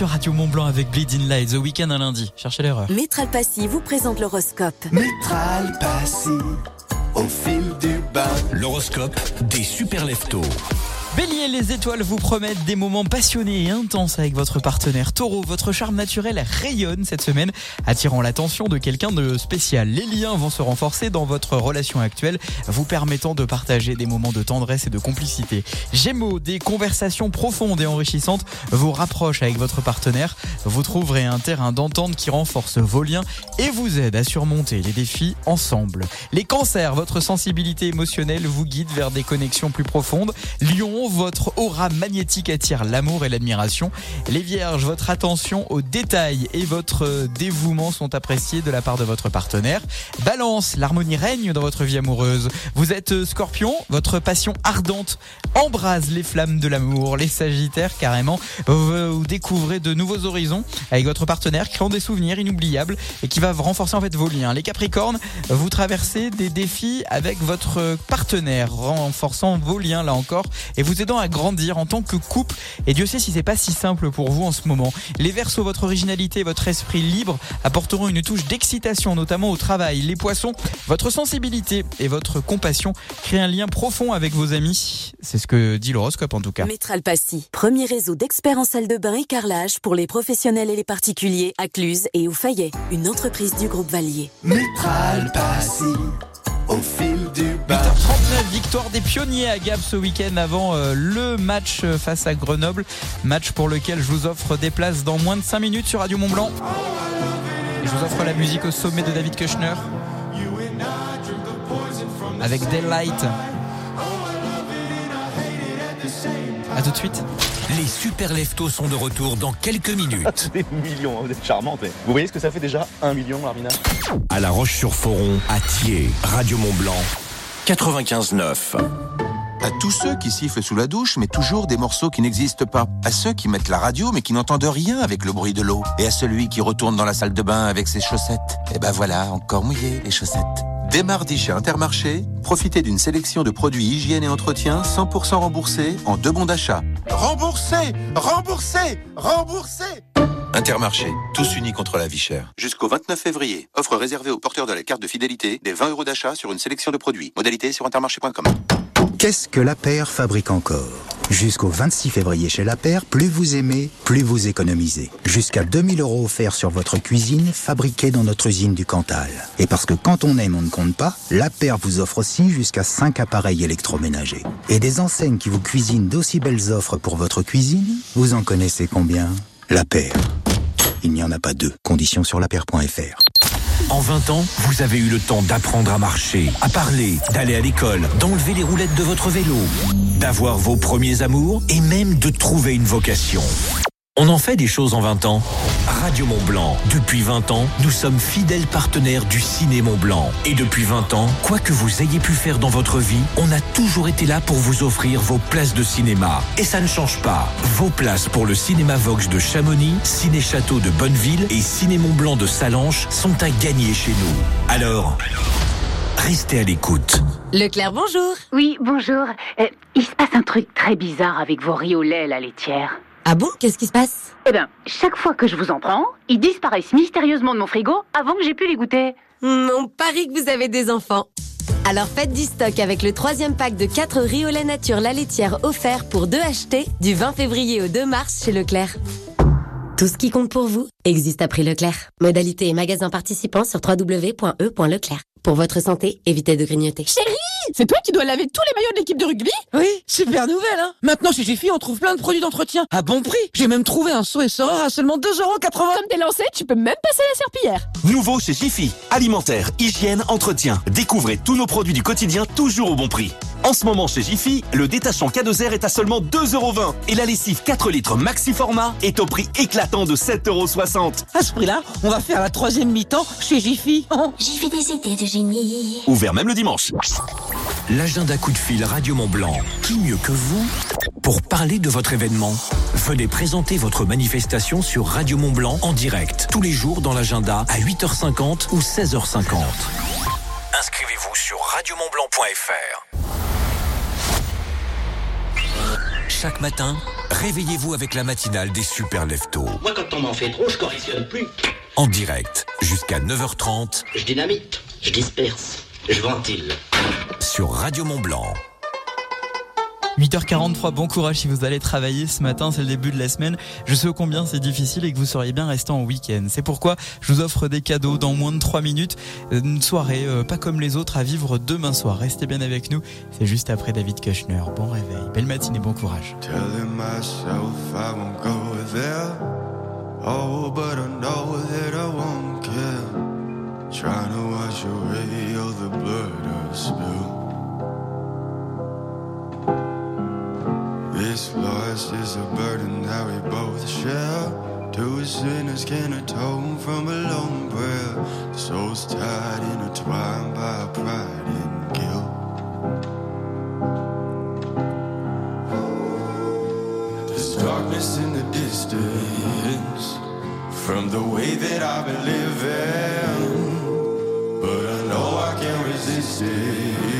Sur Radio Mont Blanc avec Bleeding Light. The Weeknd un lundi. Cherchez l'erreur. Métral Passy vous présente l'horoscope. Métral Passy, au fil du bain. L'horoscope des super leftos. Bélier, les étoiles vous promettent des moments passionnés et intenses avec votre partenaire. Taureau, votre charme naturel rayonne cette semaine, attirant l'attention de quelqu'un de spécial. Les liens vont se renforcer dans votre relation actuelle, vous permettant de partager des moments de tendresse et de complicité. Gémeaux, des conversations profondes et enrichissantes vous rapprochent avec votre partenaire. Vous trouverez un terrain d'entente qui renforce vos liens et vous aide à surmonter les défis ensemble. Les cancers, votre sensibilité émotionnelle vous guide vers des connexions plus profondes. Lion, votre aura magnétique attire l'amour et l'admiration. Les vierges, votre attention aux détails et votre dévouement sont appréciés de la part de votre partenaire. Balance, l'harmonie règne dans votre vie amoureuse. Vous êtes scorpion, votre passion ardente embrase les flammes de l'amour. Les sagittaires, carrément, vous découvrez de nouveaux horizons avec votre partenaire, créant des souvenirs inoubliables et qui va renforcer en fait vos liens. Les capricornes, vous traversez des défis avec votre partenaire, renforçant vos liens là encore aidant à grandir en tant que couple. Et Dieu sait si c'est pas si simple pour vous en ce moment. Les versos, votre originalité, votre esprit libre apporteront une touche d'excitation, notamment au travail. Les poissons, votre sensibilité et votre compassion créent un lien profond avec vos amis. C'est ce que dit l'horoscope en tout cas. Métral Passy, premier réseau d'experts en salle de bain et carrelage pour les professionnels et les particuliers à Cluse et au Fayet, une entreprise du groupe Valier. Métral Passy, au fil. 8h39, victoire des pionniers à Gap ce week-end avant euh, le match euh, face à Grenoble. Match pour lequel je vous offre des places dans moins de 5 minutes sur Radio Mont Blanc. Et je vous offre la musique au sommet de David Kushner. Avec Daylight. A tout de suite. Les super leftos sont de retour dans quelques minutes. Des millions, vous êtes charmante. mais Vous voyez ce que ça fait déjà Un million, Armina? À La Roche-sur-Foron, à Thiers, Radio Mont Blanc, 95.9. À tous ceux qui sifflent sous la douche, mais toujours des morceaux qui n'existent pas. À ceux qui mettent la radio, mais qui n'entendent rien avec le bruit de l'eau. Et à celui qui retourne dans la salle de bain avec ses chaussettes. Et ben voilà, encore mouillé les chaussettes. Dès mardi chez Intermarché, profitez d'une sélection de produits hygiène et entretien 100% remboursés en deux bons d'achat. Remboursés Remboursés Remboursés Intermarché, tous unis contre la vie chère. Jusqu'au 29 février, offre réservée aux porteurs de la carte de fidélité des 20 euros d'achat sur une sélection de produits. Modalité sur intermarché.com. Qu'est-ce que la paire fabrique encore? Jusqu'au 26 février chez La Paire, plus vous aimez, plus vous économisez. Jusqu'à 2000 euros offerts sur votre cuisine, fabriquée dans notre usine du Cantal. Et parce que quand on aime, on ne compte pas, La Paire vous offre aussi jusqu'à 5 appareils électroménagers. Et des enseignes qui vous cuisinent d'aussi belles offres pour votre cuisine, vous en connaissez combien? La Paire. Il n'y en a pas deux. Conditions sur lapaire.fr. En 20 ans, vous avez eu le temps d'apprendre à marcher, à parler, d'aller à l'école, d'enlever les roulettes de votre vélo, d'avoir vos premiers amours et même de trouver une vocation. On en fait des choses en 20 ans. Radio Mont Blanc. Depuis 20 ans, nous sommes fidèles partenaires du Ciné Mont Blanc. Et depuis 20 ans, quoi que vous ayez pu faire dans votre vie, on a toujours été là pour vous offrir vos places de cinéma. Et ça ne change pas. Vos places pour le Cinéma Vox de Chamonix, Ciné Château de Bonneville et Ciné Mont Blanc de Salanches sont à gagner chez nous. Alors, restez à l'écoute. Leclerc, bonjour. Oui, bonjour. Euh, il se passe un truc très bizarre avec vos riz au lait, la laitière. Ah bon Qu'est-ce qui se passe? Eh ben, chaque fois que je vous en prends, ils disparaissent mystérieusement de mon frigo avant que j'ai pu les goûter. On parie que vous avez des enfants. Alors faites du stock avec le troisième pack de 4 riz au lait nature la laitière offert pour deux achetés du 20 février au 2 mars chez Leclerc. Tout ce qui compte pour vous existe à prix Leclerc. Modalité et magasin participants sur www.e.leclerc. Pour votre santé, évitez de grignoter. Chérie C'est toi qui dois laver tous les maillots de l'équipe de rugby Oui, super nouvelle, hein Maintenant, chez Jiffy, on trouve plein de produits d'entretien à bon prix. J'ai même trouvé un saut et à seulement 2,80€. Comme t'es lancé, tu peux même passer la serpillière. Nouveau chez Jiffy. Alimentaire, hygiène, entretien. Découvrez tous nos produits du quotidien toujours au bon prix. En ce moment chez Jiffy, le détachant K2R est à seulement 2,20€ et la lessive 4 litres maxi format est au prix éclatant de 7,60€. À ce prix-là, on va faire la troisième mi-temps chez Jiffy. Oh. J'ai des idées de génie. Ouvert même le dimanche. L'agenda coup de fil Radio Mont Blanc. Qui mieux que vous pour parler de votre événement? Venez présenter votre manifestation sur Radio Mont Blanc en direct tous les jours dans l'agenda à 8h50 ou 16h50. Inscrivez-vous sur radiomontblanc.fr. chaque matin, réveillez-vous avec la matinale des super leftos. Moi, quand on m'en fait trop, je correctionne plus. En direct, jusqu'à 9h30 Je dynamite, je disperse, je ventile. sur Radio Mont Blanc. 8h43, bon courage si vous allez travailler ce matin, c'est le début de la semaine. Je sais combien c'est difficile et que vous seriez bien resté en week-end. C'est pourquoi je vous offre des cadeaux dans moins de 3 minutes. Une soirée euh, pas comme les autres à vivre demain soir. Restez bien avec nous, c'est juste après David Kushner. Bon réveil, belle matinée, bon courage. This loss is a burden that we both share. Two sinners can atone from a lone prayer. Souls tied, intertwined by pride and guilt. There's darkness in the distance from the way that I've been living, but I know I can't resist it.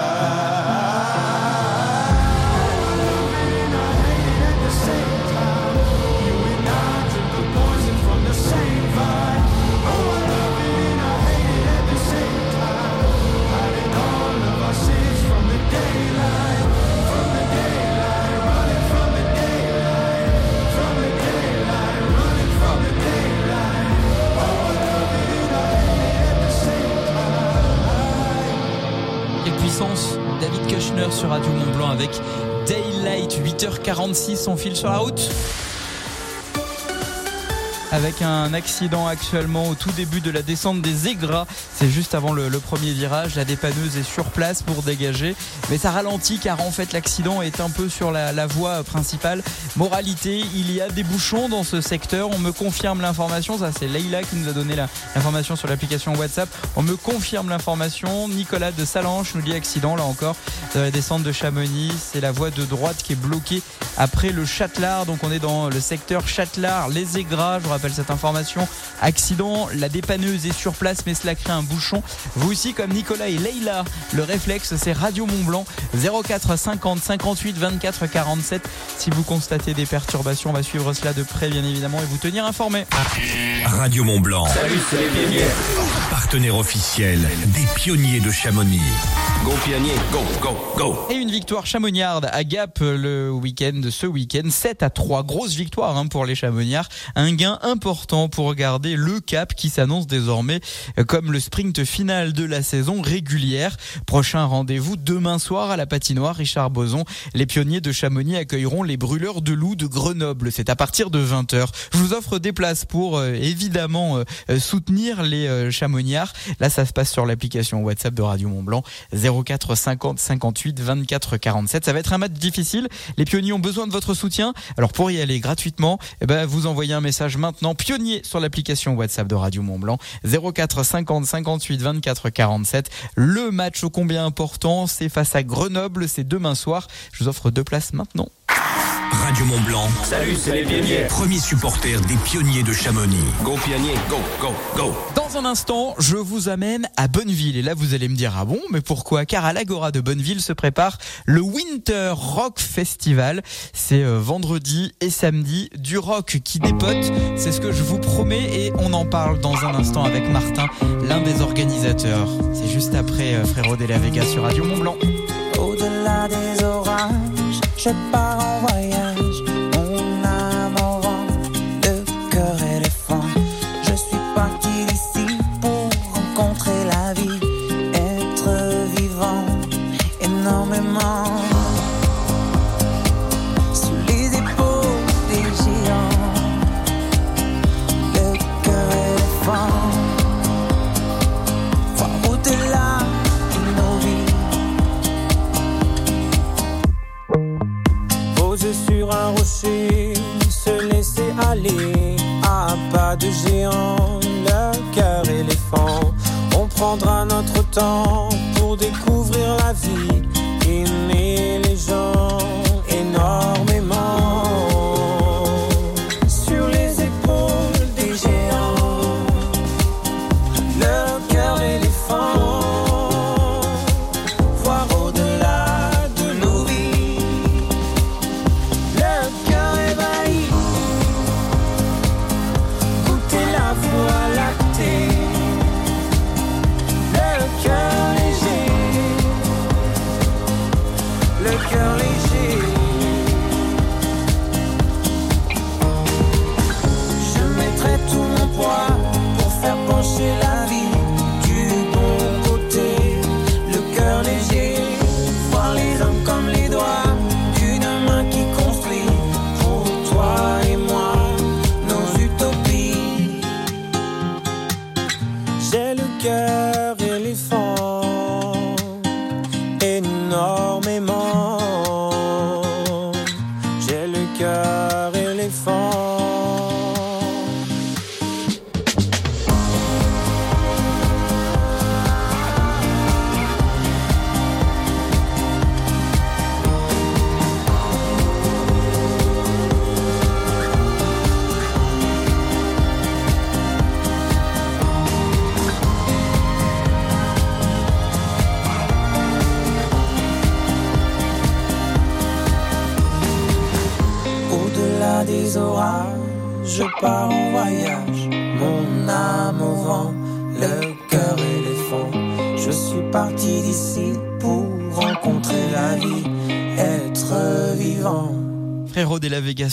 David Kushner sur Radio Mont Blanc avec Daylight 8h46 on file sur la route avec un accident actuellement au tout début de la descente des Aigras. C'est juste avant le, premier virage. La dépanneuse est sur place pour dégager. Mais ça ralentit car en fait l'accident est un peu sur la, voie principale. Moralité, il y a des bouchons dans ce secteur. On me confirme l'information. Ça c'est Leïla qui nous a donné l'information sur l'application WhatsApp. On me confirme l'information. Nicolas de Salanche nous dit accident là encore de la descente de Chamonix. C'est la voie de droite qui est bloquée après le Châtelard. Donc on est dans le secteur Châtelard, les Aigras. Rappelle cette information. Accident, la dépanneuse est sur place, mais cela crée un bouchon. Vous aussi, comme Nicolas et Leïla, le réflexe, c'est Radio Mont Blanc 04 50 58 24 47. Si vous constatez des perturbations, on va suivre cela de près, bien évidemment, et vous tenir informé. Radio Mont Blanc. Salut, c'est les pionniers. Partenaire officiel des pionniers de Chamonix. Go pionnier, go, go, go. Et une victoire chamoniarde à Gap le week-end, ce week-end. 7 à 3. Grosse victoire hein, pour les chamoniards. Un gain important pour garder le cap qui s'annonce désormais comme le sprint final de la saison régulière. Prochain rendez-vous demain soir à la patinoire Richard Boson. Les pionniers de Chamonix accueilleront les brûleurs de loups de Grenoble. C'est à partir de 20h. Je vous offre des places pour euh, évidemment euh, euh, soutenir les euh, chamoniards. Là, ça se passe sur l'application WhatsApp de Radio Mont Blanc. 04 50 58 24 47. Ça va être un match difficile. Les pionniers ont besoin de votre soutien. Alors pour y aller gratuitement, eh ben, vous envoyez un message maintenant pionnier sur l'application WhatsApp de Radio Mont Blanc 04 50 58 24 47. Le match ô combien important, c'est face à Grenoble, c'est demain soir. Je vous offre deux places maintenant. Radio Mont Blanc. Salut, c'est les pionniers. Premier supporter des pionniers de Chamonix. Go pionniers, go, go, go. Dans un instant, je vous amène à Bonneville. Et là, vous allez me dire, ah bon, mais pourquoi? Car à l'Agora de Bonneville se prépare le Winter Rock Festival. C'est euh, vendredi et samedi. Du rock qui dépote, c'est ce que je vous promets. Et on en parle dans un instant avec Martin, l'un des organisateurs. C'est juste après euh, Frérot de la Vega sur Radio Mont Blanc. Au-delà des je pars en voyage. Sur un rocher, se laisser aller à pas de géant, le cœur éléphant. On prendra notre temps pour découvrir la vie, aimer les gens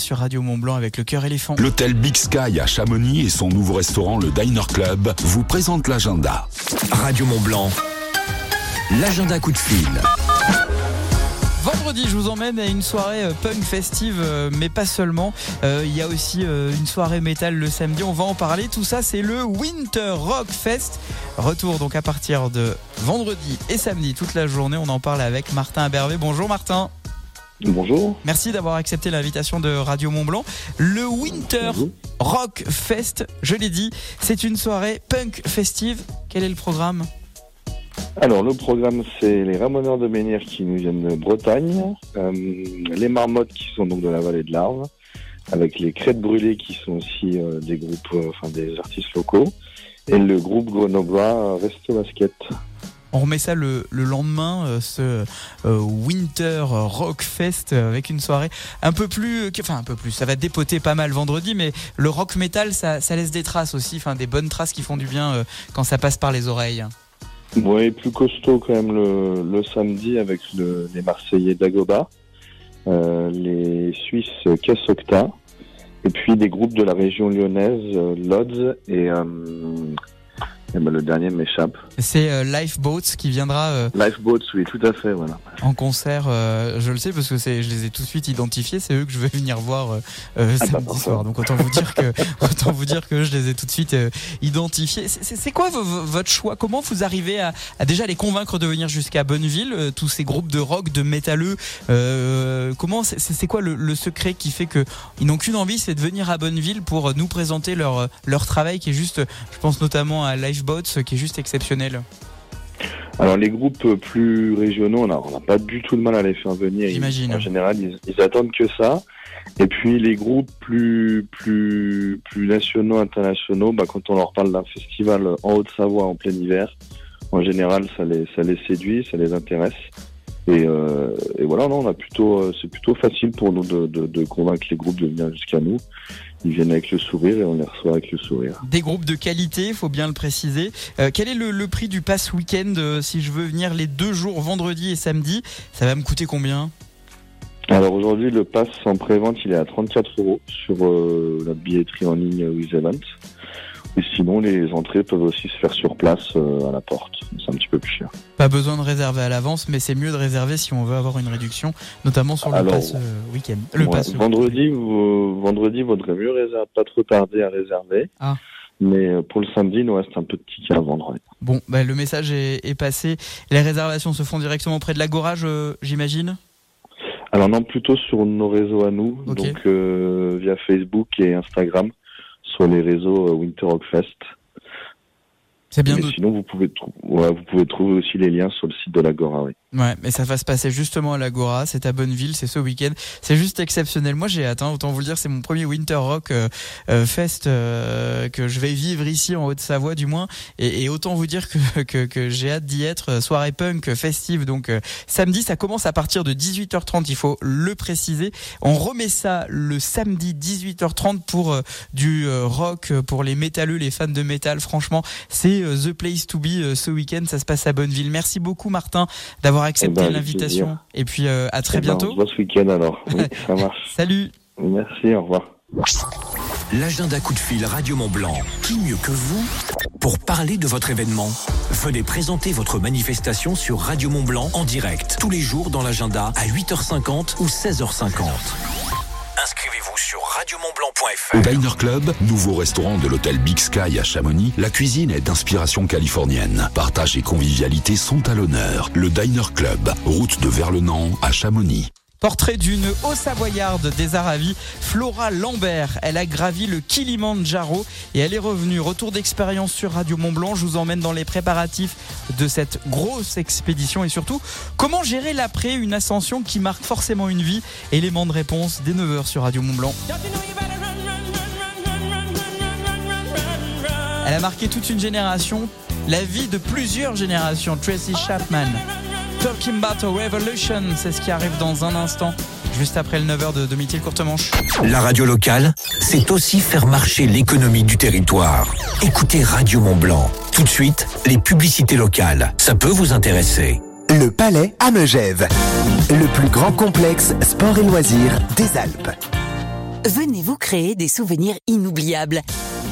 sur Radio Mont Blanc avec le cœur éléphant. L'hôtel Big Sky à Chamonix et son nouveau restaurant, le Diner Club, vous présentent l'agenda. Radio Mont Blanc. L'agenda coup de fil. Vendredi, je vous emmène à une soirée euh, punk festive, euh, mais pas seulement. Euh, Il y a aussi euh, une soirée métal le samedi. On va en parler. Tout ça, c'est le Winter Rock Fest. Retour donc à partir de vendredi et samedi toute la journée. On en parle avec Martin Abervé. Bonjour Martin. Bonjour. Merci d'avoir accepté l'invitation de Radio Mont Blanc. Le Winter Rock Fest, je l'ai dit, c'est une soirée punk festive. Quel est le programme? Alors, le programme, c'est les Ramoneurs de Menhir qui nous viennent de Bretagne, euh, les Marmottes qui sont donc de la vallée de l'Arve, avec les Crêtes Brûlées qui sont aussi euh, des groupes, euh, enfin des artistes locaux, et le groupe grenoblois Resto Basket. On remet ça le, le lendemain, euh, ce euh, Winter Rock Fest euh, avec une soirée un peu plus, enfin un peu plus, ça va dépoter pas mal vendredi, mais le rock metal, ça, laisse des traces aussi, des bonnes traces qui font du bien quand ça passe par les oreilles. Ouais, plus costaud quand même le, samedi avec le- les Marseillais d'Agoba, les Suisses Cassocta, et puis des groupes de la région lyonnaise, Lodz et, et ben, le dernier m'échappe. C'est euh, Lifeboats qui viendra euh, Lifeboats, oui, tout à fait, voilà. en concert. euh, je le sais parce que c'est, je les ai tout de suite identifiés. C'est eux que je vais venir voir Ah samedi soir. Donc autant vous dire que autant vous dire que je les ai tout de suite identifiés. C'est- C'est c'est quoi vo- vo- votre choix? Comment vous arrivez à, à déjà les convaincre de venir jusqu'à Bonneville euh, Tous ces groupes de rock, de métalleux. euh, comment c'est quoi le, le secret qui fait que ils n'ont qu'une envie, c'est de venir à Bonneville pour nous présenter leur leur travail qui est juste. Je pense notamment à Lifeboats qui est juste exceptionnel. Alors les groupes plus régionaux, on n'a pas du tout de mal à les faire venir. J'imagine. En général, ils, ils attendent que ça. Et puis les groupes plus plus plus nationaux, internationaux, bah, quand on leur parle d'un festival en Haute-Savoie en plein hiver, en général, ça les ça les séduit, ça les intéresse. Et, euh, et voilà, non, on a plutôt euh, c'est plutôt facile pour nous de, de, de convaincre les groupes de venir jusqu'à nous. Ils viennent avec le sourire et on les reçoit avec le sourire. Des groupes de qualité, faut bien le préciser. Euh, quel est le, le prix du pass week-end si je veux venir les deux jours, vendredi et samedi Ça va me coûter combien? Alors aujourd'hui, le pass en pré-vente, il est à 34 euros sur la billetterie en ligne With Event. Et sinon, les entrées peuvent aussi se faire sur place euh, à la porte. C'est un petit peu plus cher. Pas besoin de réserver à l'avance, mais c'est mieux de réserver si on veut avoir une réduction, notamment sur le Alors, pass euh, week-end. Le Ouais, pass vendredi, vous, vendredi, vaudrait mieux réserver, pas trop tarder à réserver. Ah. Mais euh, pour le samedi, il nous reste un peu de tickets à vendre. Bon, bah, le message est, est passé. Les réservations se font directement auprès de l'Agora, j'imagine? Alors non, plutôt sur nos réseaux à nous, donc euh, via Facebook et Instagram, sur les réseaux euh, Winter Rock Fest. C'est bien Mais de- sinon, vous pouvez, ouais, vous pouvez trouver aussi les liens sur le site de l'Agora. Oui. Ouais, mais ça va se passer justement à l'Agora, c'est à Bonneville, c'est ce week-end. C'est juste exceptionnel. Moi, j'ai hâte, hein, autant vous le dire, c'est mon premier Winter Rock euh, euh, Fest euh, que je vais vivre ici en Haute-Savoie, du moins. Et, et autant vous dire que, que, que j'ai hâte d'y être. Euh, Soirée punk festive, donc euh, samedi, ça commence à partir de 18h30, il faut le préciser. On remet ça le samedi 18h30 pour euh, du rock, pour les métalleux, les fans de métal. Franchement, c'est the place to be ce week-end. Ça se passe à Bonneville. Merci beaucoup, Martin, d'avoir accepté Eh ben, l'invitation. Et puis euh, à très Eh ben, bientôt. On se ce week-end alors. Oui, ça marche. Salut. Merci, au revoir. L'agenda coup de fil Radio Mont Blanc. Qui mieux que vous pour parler de votre événement? Venez présenter votre manifestation sur Radio Mont Blanc en direct tous les jours dans l'agenda à 8h50 ou 16h50. Au Diner Club, nouveau restaurant de l'hôtel Big Sky à Chamonix, la cuisine est d'inspiration californienne. Partage et convivialité sont à l'honneur. Le Diner Club, route de Verlenan à Chamonix. Portrait d'une haut-savoyarde des Aravis, Flora Lambert. Elle a gravi le Kilimandjaro et elle est revenue. Retour d'expérience sur Radio Mont Blanc. Je vous emmène dans les préparatifs de cette grosse expédition et surtout comment gérer l'après, une ascension qui marque forcément une vie? Élément de réponse dès 9h sur Radio Mont Blanc. Elle a marqué toute une génération, la vie de plusieurs générations. Tracy Chapman. Talking About a Revolution, c'est ce qui arrive dans un instant, juste après le 9h de Domitil Courtemanche. La radio locale, c'est aussi faire marcher l'économie du territoire. Écoutez Radio Mont Blanc. Tout de suite, les publicités locales. Ça peut vous intéresser. Le Palais à Megève, le plus grand complexe sport et loisirs des Alpes. Venez vous créer des souvenirs inoubliables.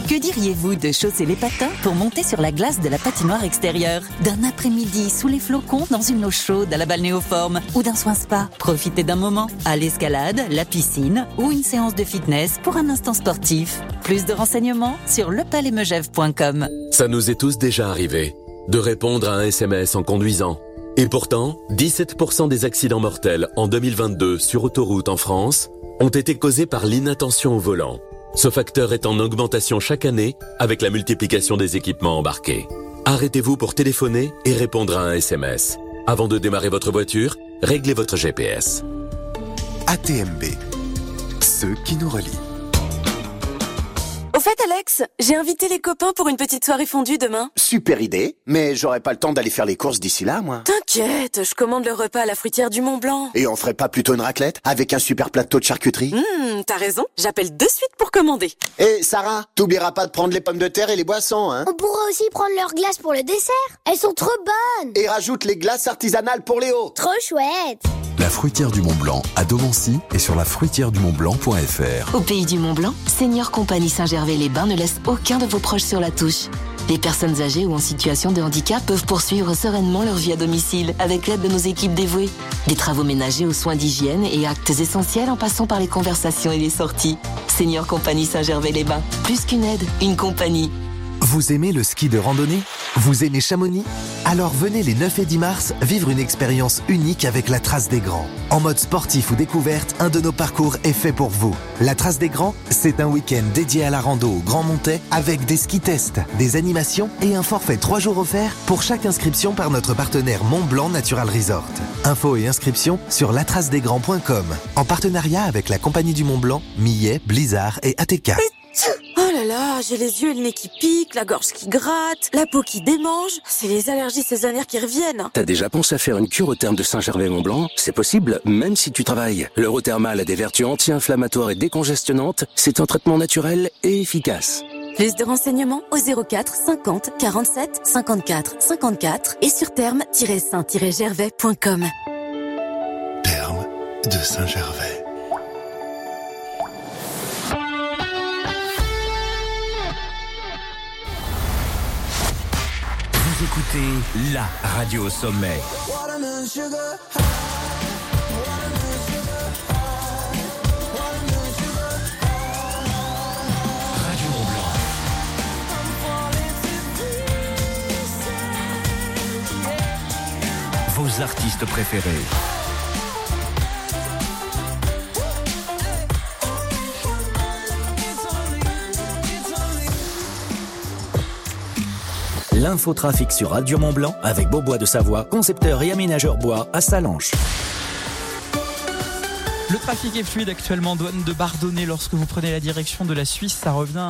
Que diriez-vous de chausser les patins pour monter sur la glace de la patinoire extérieure? D'un après-midi sous les flocons dans une eau chaude à la balnéoforme ou d'un soin spa? Profitez d'un moment à l'escalade, la piscine ou une séance de fitness pour un instant sportif. Plus de renseignements sur lepalaismegève.com. Ça nous est tous déjà arrivé de répondre à un SMS en conduisant. Et pourtant, 17% des accidents mortels en 2022 sur autoroute en France ont été causés par l'inattention au volant. Ce facteur est en augmentation chaque année avec la multiplication des équipements embarqués. Arrêtez-vous pour téléphoner et répondre à un SMS. Avant de démarrer votre voiture, réglez votre GPS. ATMB, ceux qui nous relient. Au fait, Alex, j'ai invité les copains pour une petite soirée fondue demain. Super idée, mais j'aurai pas le temps d'aller faire les courses d'ici là, moi. T'inquiète, je commande le repas à la fruitière du Mont Blanc. Et on ferait pas plutôt une raclette avec un super plateau de charcuterie? Hum, t'as raison, j'appelle de suite pour commander. Et Sarah, t'oublieras pas de prendre les pommes de terre et les boissons, hein? On pourra aussi prendre leurs glaces pour le dessert. Elles sont trop bonnes. Et rajoute les glaces artisanales pour Léo. Trop chouette. La fruitière du Mont Blanc à Domancy et sur la fruitière du Mont Blanc.fr. Au pays du Mont Blanc, Senior Compagnie Saint-Gervais-les-Bains ne laisse aucun de vos proches sur la touche. Les personnes âgées ou en situation de handicap peuvent poursuivre sereinement leur vie à domicile avec l'aide de nos équipes dévouées. Des travaux ménagers aux soins d'hygiène et actes essentiels en passant par les conversations et les sorties. Senior Compagnie Saint-Gervais-les-Bains. Plus qu'une aide, une compagnie. Vous aimez le ski de randonnée Vous aimez Chamonix Alors venez les 9 et 10 mars vivre une expérience unique avec la Trace des Grands. En mode sportif ou découverte, un de nos parcours est fait pour vous. La Trace des Grands, c'est un week-end dédié à la rando au Grand Montais avec des ski tests, des animations et un forfait 3 jours offert pour chaque inscription par notre partenaire Mont Blanc Natural Resort. Infos et inscriptions sur latracedesgrands.com en partenariat avec la Compagnie du Mont Blanc, Millet, Blizzard et ATK. Oh là là, j'ai les yeux et le nez qui piquent, la gorge qui gratte, la peau qui démange. C'est les allergies saisonnières qui reviennent. T'as déjà pensé à faire une cure au terme de Saint-Gervais-Mont-Blanc? C'est possible, même si tu travailles. L'Eurothermal a des vertus anti-inflammatoires et décongestionnantes. C'est un traitement naturel et efficace. Plus de renseignements au 04 50 47 54 54 et sur terme-saint-gervais.com. Terme de Saint-Gervais. Écoutez la radio au sommet. Artistes préférés. L'infotrafic sur Radio Mont Blanc avec Beaubois de Savoie, concepteur et aménageur bois à Salanches. Le trafic est fluide actuellement, douane de Bardonnay. Lorsque vous prenez la direction de la Suisse, ça revient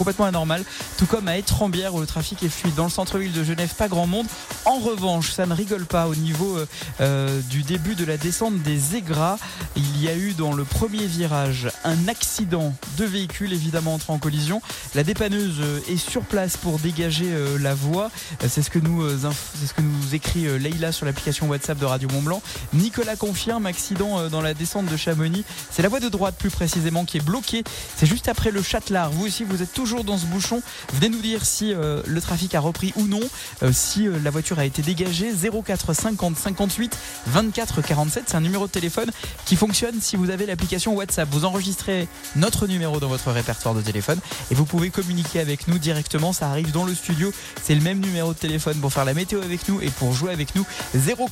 complètement anormal. Tout comme à Étrembière où le trafic est fluide. Dans le centre-ville de Genève, pas grand monde. En revanche, ça ne rigole pas au niveau euh, euh, du début de la descente des Aigras. Il y a eu dans le premier virage un accident de véhicule, évidemment entré en collision. La dépanneuse euh, est sur place pour dégager la voie. C'est ce que nous, ce que nous écrit Leïla sur l'application WhatsApp de Radio Mont Blanc. Nicolas confirme accident dans la descente de Chamonix. C'est la voie de droite plus précisément qui est bloquée. C'est juste après le Châtelard. Vous aussi, vous êtes toujours dans ce bouchon. Venez nous dire si euh, le trafic a repris ou non, euh, si euh, la voiture a été dégagée. 04 50 58 24 47. C'est un numéro de téléphone qui fonctionne si vous avez l'application WhatsApp. Vous enregistrez notre numéro dans votre répertoire de téléphone et vous pouvez communiquer avec nous directement. Ça arrive dans le studio. C'est le même numéro de téléphone pour faire la météo avec nous et pour jouer avec nous.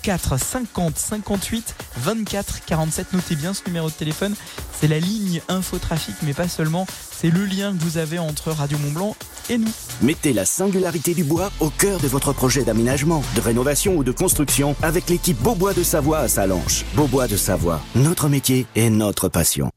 04 50 58 24 47. Notez bien ce numéro de téléphone. C'est la ligne infotrafic, mais pas seulement. C'est le lien que vous avez entre Radio Mont Blanc et nous. Mettez la singularité du bois au cœur de votre projet d'aménagement, de rénovation ou de construction avec l'équipe Beaubois de Savoie à Salanches. Beaubois de Savoie, notre métier et notre passion.